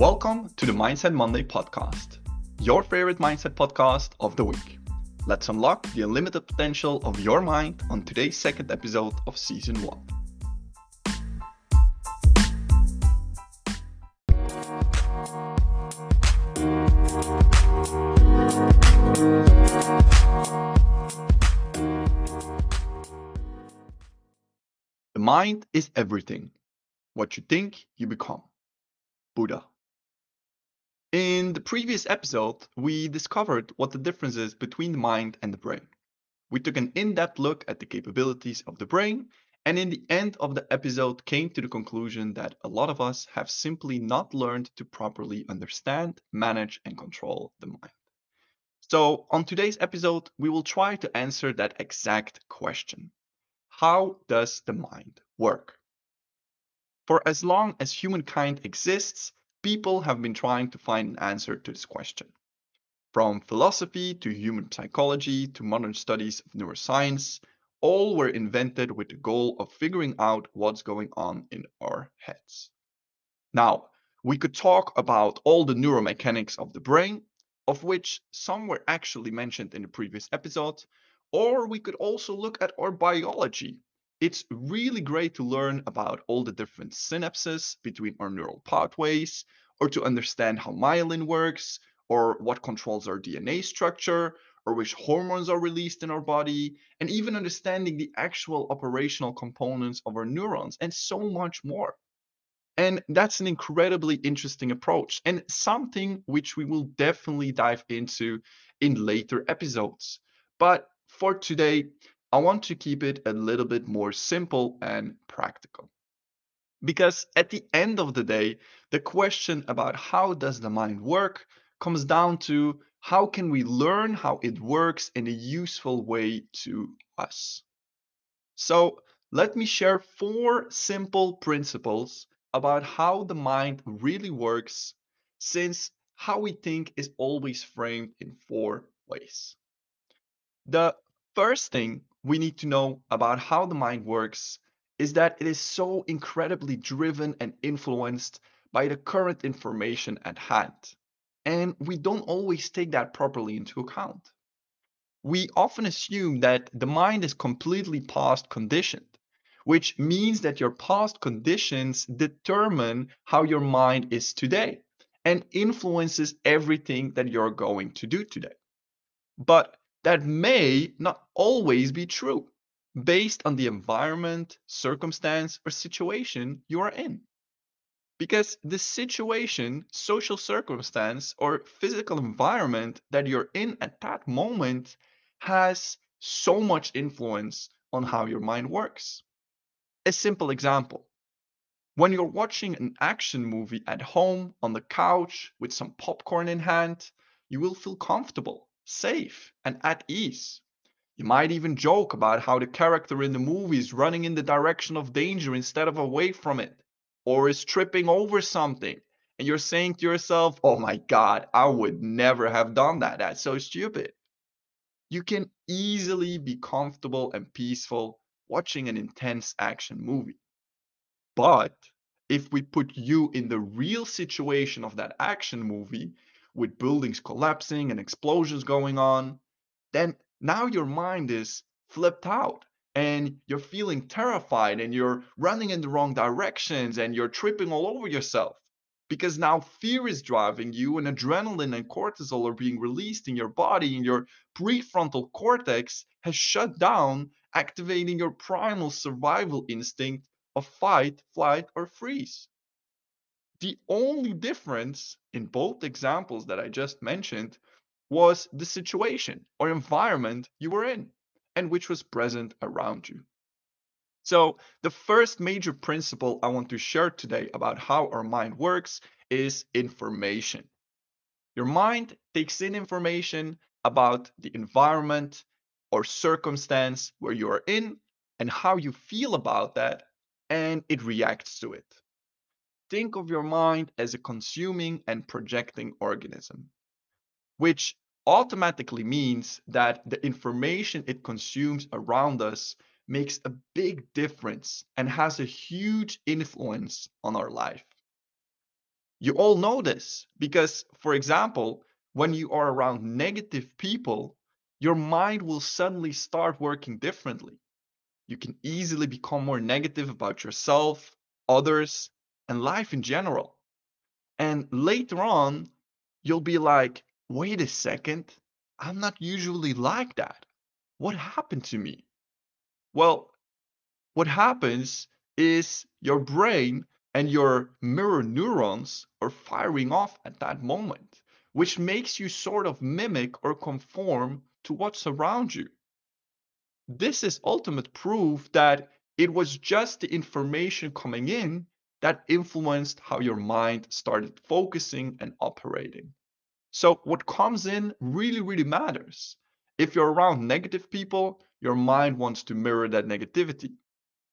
Welcome to the Mindset Monday podcast, your favorite mindset podcast of the week. Let's unlock the unlimited potential of your mind on today's second episode of season one. The mind is everything. What you think, you become. Buddha. In the previous episode, we discovered what the difference is between the mind and the brain. We took an in depth look at the capabilities of the brain, and in the end of the episode, came to the conclusion that a lot of us have simply not learned to properly understand, manage, and control the mind. So, on today's episode, we will try to answer that exact question How does the mind work? For as long as humankind exists, people have been trying to find an answer to this question. From philosophy to human psychology to modern studies of neuroscience, all were invented with the goal of figuring out what's going on in our heads. Now, we could talk about all the neuromechanics of the brain, of which some were actually mentioned in the previous episode, or we could also look at our biology. It's really great to learn about all the different synapses between our neural pathways, or to understand how myelin works, or what controls our DNA structure, or which hormones are released in our body, and even understanding the actual operational components of our neurons, and so much more. And that's an incredibly interesting approach, and something which we will definitely dive into in later episodes. But for today, I want to keep it a little bit more simple and practical. Because at the end of the day, the question about how does the mind work comes down to how can we learn how it works in a useful way to us. So let me share four simple principles about how the mind really works since how we think is always framed in four ways. The first thing we need to know about how the mind works is that it is so incredibly driven and influenced by the current information at hand. And we don't always take that properly into account. We often assume that the mind is completely past conditioned, which means that your past conditions determine how your mind is today and influences everything that you're going to do today. But that may not always be true based on the environment, circumstance, or situation you are in. Because the situation, social circumstance, or physical environment that you're in at that moment has so much influence on how your mind works. A simple example when you're watching an action movie at home on the couch with some popcorn in hand, you will feel comfortable safe, and at ease. You might even joke about how the character in the movie is running in the direction of danger instead of away from it, or is tripping over something, and you're saying to yourself, oh my God, I would never have done that. That's so stupid. You can easily be comfortable and peaceful watching an intense action movie. But if we put you in the real situation of that action movie, with buildings collapsing and explosions going on, then now your mind is flipped out and you're feeling terrified and you're running in the wrong directions and you're tripping all over yourself because now fear is driving you and adrenaline and cortisol are being released in your body and your prefrontal cortex has shut down activating your primal survival instinct of fight flight or freeze the only difference in both examples that I just mentioned was the situation or environment you were in and which was present around you. So, the first major principle I want to share today about how our mind works is information. Your mind takes in information about the environment or circumstance where you are in and how you feel about that, and it reacts to it think of your mind as a consuming and projecting organism, which automatically means that the information it consumes around us makes a big difference and has a huge influence on our life. You all know this because, for example, when you are around negative people, your mind will suddenly start working differently. You can easily become more negative about yourself, others, and life in general. And later on, you'll be like, wait a second, I'm not usually like that. What happened to me? Well, what happens is your brain and your mirror neurons are firing off at that moment, which makes you sort of mimic or conform to what's around you. This is ultimate proof that it was just the information coming in that influenced how your mind started focusing and operating. So, what comes in really, really matters. If you're around negative people, your mind wants to mirror that negativity.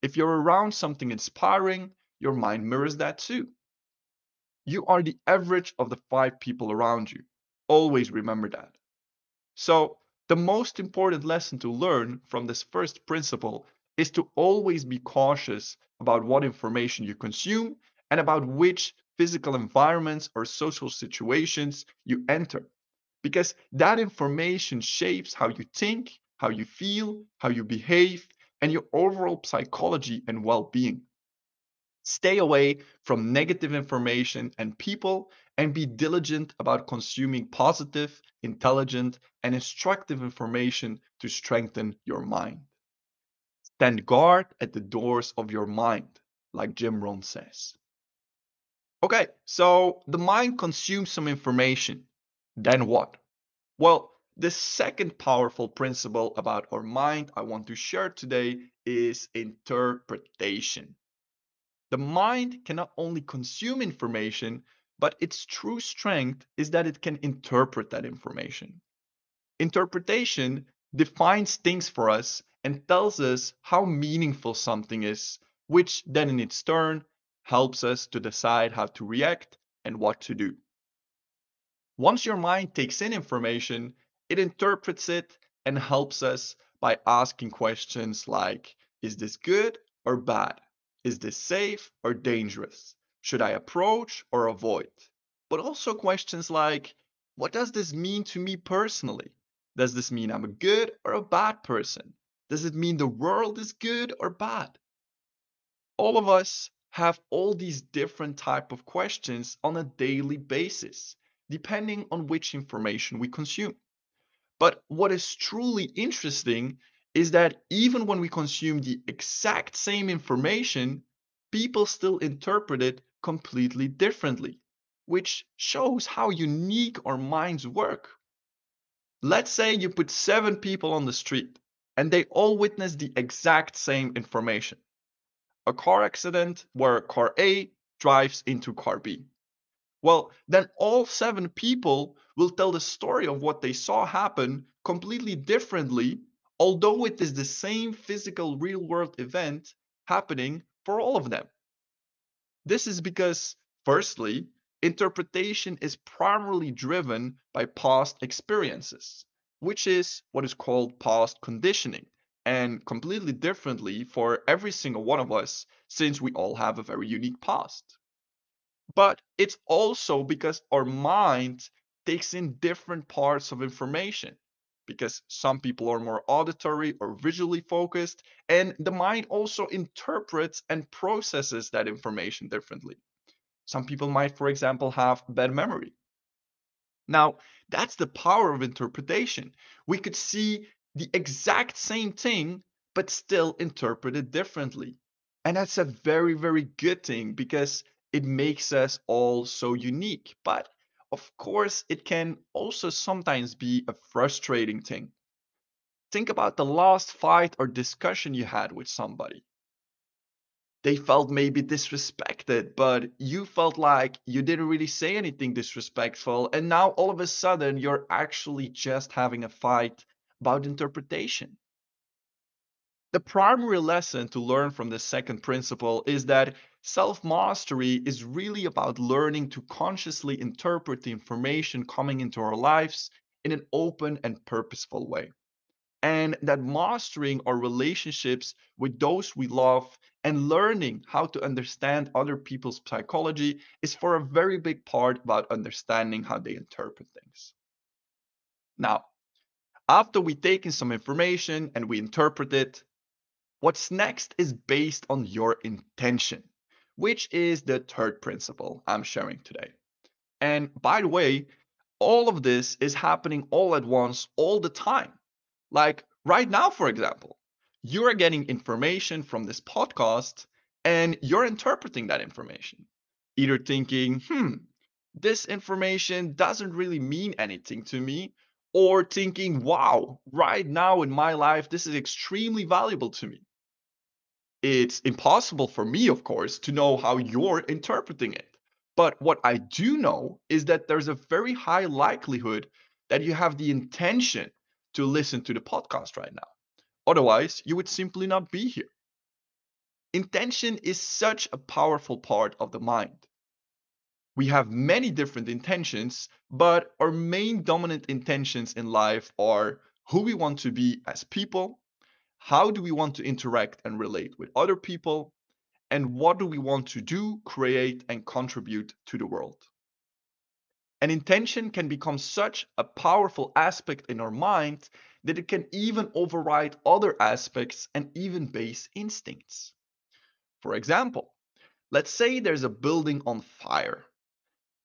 If you're around something inspiring, your mind mirrors that too. You are the average of the five people around you. Always remember that. So, the most important lesson to learn from this first principle is to always be cautious about what information you consume and about which physical environments or social situations you enter. Because that information shapes how you think, how you feel, how you behave, and your overall psychology and well being. Stay away from negative information and people and be diligent about consuming positive, intelligent, and instructive information to strengthen your mind. Stand guard at the doors of your mind, like Jim Rohn says. Okay, so the mind consumes some information. Then what? Well, the second powerful principle about our mind I want to share today is interpretation. The mind cannot only consume information, but its true strength is that it can interpret that information. Interpretation defines things for us and tells us how meaningful something is, which then in its turn helps us to decide how to react and what to do. Once your mind takes in information, it interprets it and helps us by asking questions like Is this good or bad? Is this safe or dangerous? Should I approach or avoid? But also questions like What does this mean to me personally? Does this mean I'm a good or a bad person? Does it mean the world is good or bad? All of us have all these different type of questions on a daily basis, depending on which information we consume. But what is truly interesting is that even when we consume the exact same information, people still interpret it completely differently, which shows how unique our minds work. Let's say you put seven people on the street and they all witness the exact same information a car accident where car A drives into car B. Well, then all seven people will tell the story of what they saw happen completely differently, although it is the same physical real world event happening for all of them. This is because, firstly, interpretation is primarily driven by past experiences, which is what is called past conditioning and completely differently for every single one of us since we all have a very unique past. But it's also because our mind takes in different parts of information because some people are more auditory or visually focused and the mind also interprets and processes that information differently. Some people might for example have bad memory. Now, that's the power of interpretation. We could see the exact same thing, but still interpret it differently. And that's a very, very good thing because it makes us all so unique. But of course, it can also sometimes be a frustrating thing. Think about the last fight or discussion you had with somebody. They felt maybe disrespected, but you felt like you didn't really say anything disrespectful. And now all of a sudden, you're actually just having a fight about interpretation. The primary lesson to learn from the second principle is that self mastery is really about learning to consciously interpret the information coming into our lives in an open and purposeful way. And that mastering our relationships with those we love and learning how to understand other people's psychology is for a very big part about understanding how they interpret things. Now, after we take in some information and we interpret it, what's next is based on your intention, which is the third principle I'm sharing today. And by the way, all of this is happening all at once, all the time. Like right now, for example, you're getting information from this podcast and you're interpreting that information. Either thinking, hmm, this information doesn't really mean anything to me, or thinking, wow, right now in my life, this is extremely valuable to me. It's impossible for me, of course, to know how you're interpreting it. But what I do know is that there's a very high likelihood that you have the intention to listen to the podcast right now. Otherwise, you would simply not be here. Intention is such a powerful part of the mind. We have many different intentions, but our main dominant intentions in life are who we want to be as people, how do we want to interact and relate with other people, and what do we want to do, create, and contribute to the world. An intention can become such a powerful aspect in our mind that it can even override other aspects and even base instincts. For example, let's say there's a building on fire.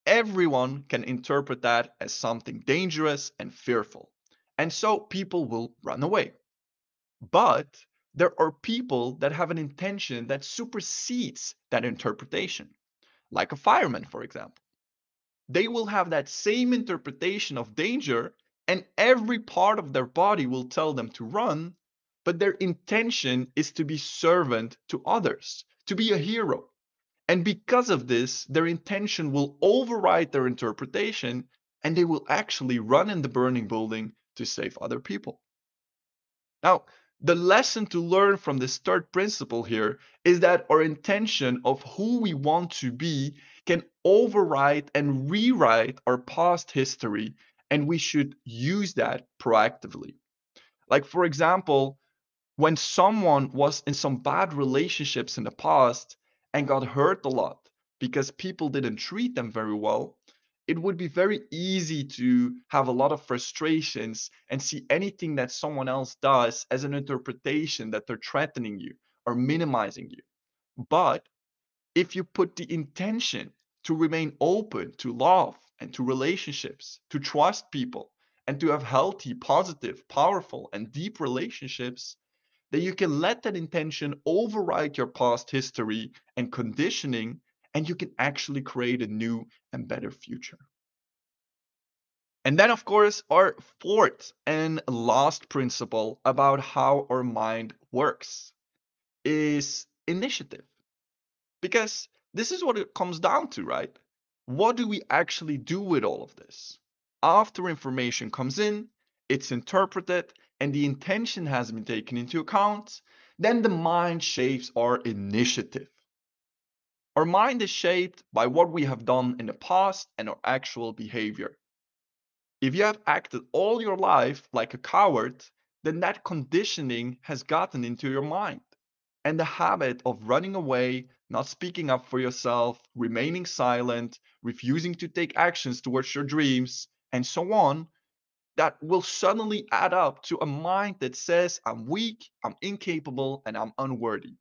Everyone can interpret that as something dangerous and fearful, and so people will run away. But there are people that have an intention that supersedes that interpretation, like a fireman, for example. They will have that same interpretation of danger, and every part of their body will tell them to run, but their intention is to be servant to others, to be a hero. And because of this, their intention will override their interpretation, and they will actually run in the burning building to save other people. Now, the lesson to learn from this third principle here is that our intention of who we want to be can override and rewrite our past history, and we should use that proactively. Like, for example, when someone was in some bad relationships in the past and got hurt a lot because people didn't treat them very well, it would be very easy to have a lot of frustrations and see anything that someone else does as an interpretation that they're threatening you or minimizing you. But if you put the intention to remain open to love and to relationships, to trust people, and to have healthy, positive, powerful, and deep relationships, then you can let that intention override your past history and conditioning and you can actually create a new and better future. And then, of course, our fourth and last principle about how our mind works is initiative. Because this is what it comes down to, right? What do we actually do with all of this? After information comes in, it's interpreted, and the intention has been taken into account, then the mind shapes our initiative. Our mind is shaped by what we have done in the past and our actual behavior. If you have acted all your life like a coward, then that conditioning has gotten into your mind. And the habit of running away, not speaking up for yourself, remaining silent, refusing to take actions towards your dreams, and so on, that will suddenly add up to a mind that says, I'm weak, I'm incapable, and I'm unworthy.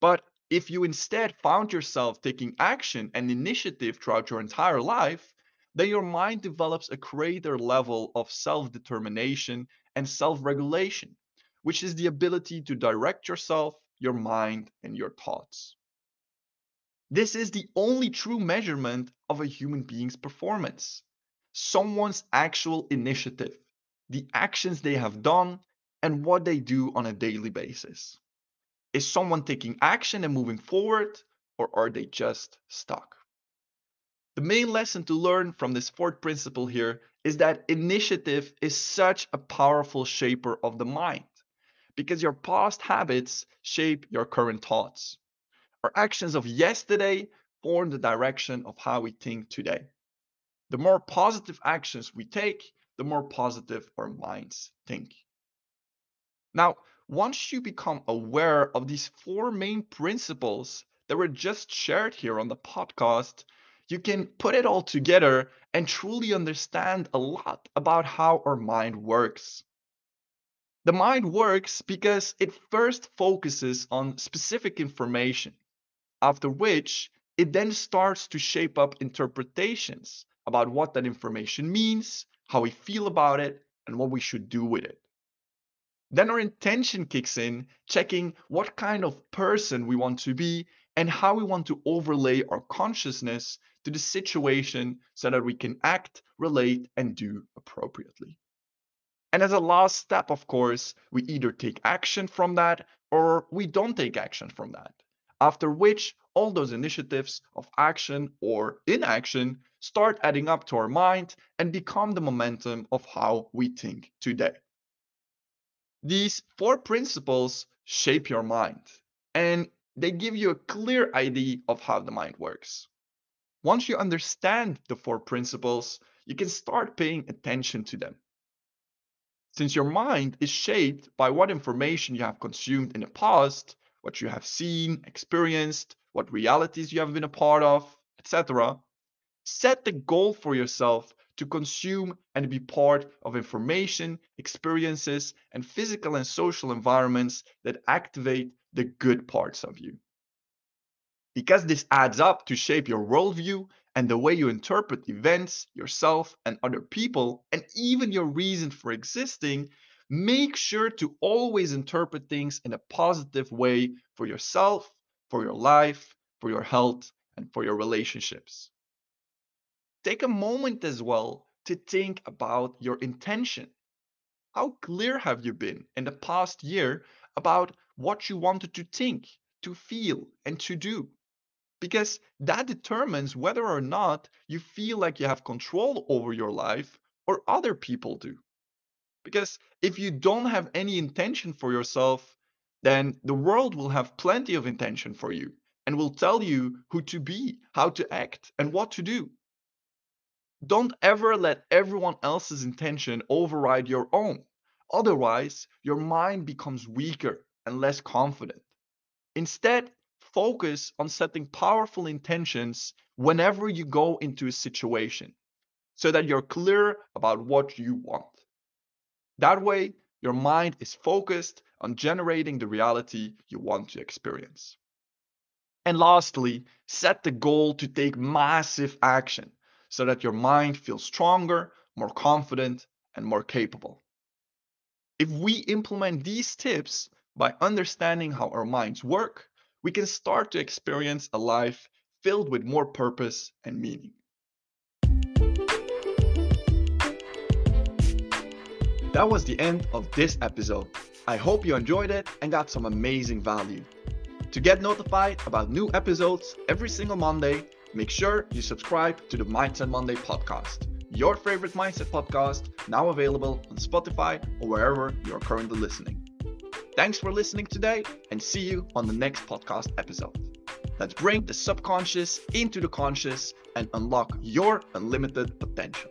But if you instead found yourself taking action and initiative throughout your entire life, then your mind develops a greater level of self determination and self regulation, which is the ability to direct yourself, your mind, and your thoughts. This is the only true measurement of a human being's performance someone's actual initiative, the actions they have done, and what they do on a daily basis. Is someone taking action and moving forward, or are they just stuck? The main lesson to learn from this fourth principle here is that initiative is such a powerful shaper of the mind because your past habits shape your current thoughts. Our actions of yesterday form the direction of how we think today. The more positive actions we take, the more positive our minds think. Now, once you become aware of these four main principles that were just shared here on the podcast, you can put it all together and truly understand a lot about how our mind works. The mind works because it first focuses on specific information, after which it then starts to shape up interpretations about what that information means, how we feel about it, and what we should do with it. Then our intention kicks in, checking what kind of person we want to be and how we want to overlay our consciousness to the situation so that we can act, relate, and do appropriately. And as a last step, of course, we either take action from that or we don't take action from that. After which, all those initiatives of action or inaction start adding up to our mind and become the momentum of how we think today. These four principles shape your mind and they give you a clear idea of how the mind works. Once you understand the four principles, you can start paying attention to them. Since your mind is shaped by what information you have consumed in the past, what you have seen, experienced, what realities you have been a part of, etc., set the goal for yourself to consume and be part of information, experiences, and physical and social environments that activate the good parts of you. Because this adds up to shape your worldview and the way you interpret events, yourself, and other people, and even your reason for existing, make sure to always interpret things in a positive way for yourself, for your life, for your health, and for your relationships take a moment as well to think about your intention. How clear have you been in the past year about what you wanted to think, to feel, and to do? Because that determines whether or not you feel like you have control over your life or other people do. Because if you don't have any intention for yourself, then the world will have plenty of intention for you and will tell you who to be, how to act, and what to do. Don't ever let everyone else's intention override your own. Otherwise, your mind becomes weaker and less confident. Instead, focus on setting powerful intentions whenever you go into a situation so that you're clear about what you want. That way, your mind is focused on generating the reality you want to experience. And lastly, set the goal to take massive action so that your mind feels stronger, more confident, and more capable. If we implement these tips by understanding how our minds work, we can start to experience a life filled with more purpose and meaning. That was the end of this episode. I hope you enjoyed it and got some amazing value. To get notified about new episodes every single Monday, make sure you subscribe to the Mindset Monday podcast, your favorite mindset podcast, now available on Spotify or wherever you are currently listening. Thanks for listening today and see you on the next podcast episode. Let's bring the subconscious into the conscious and unlock your unlimited potential.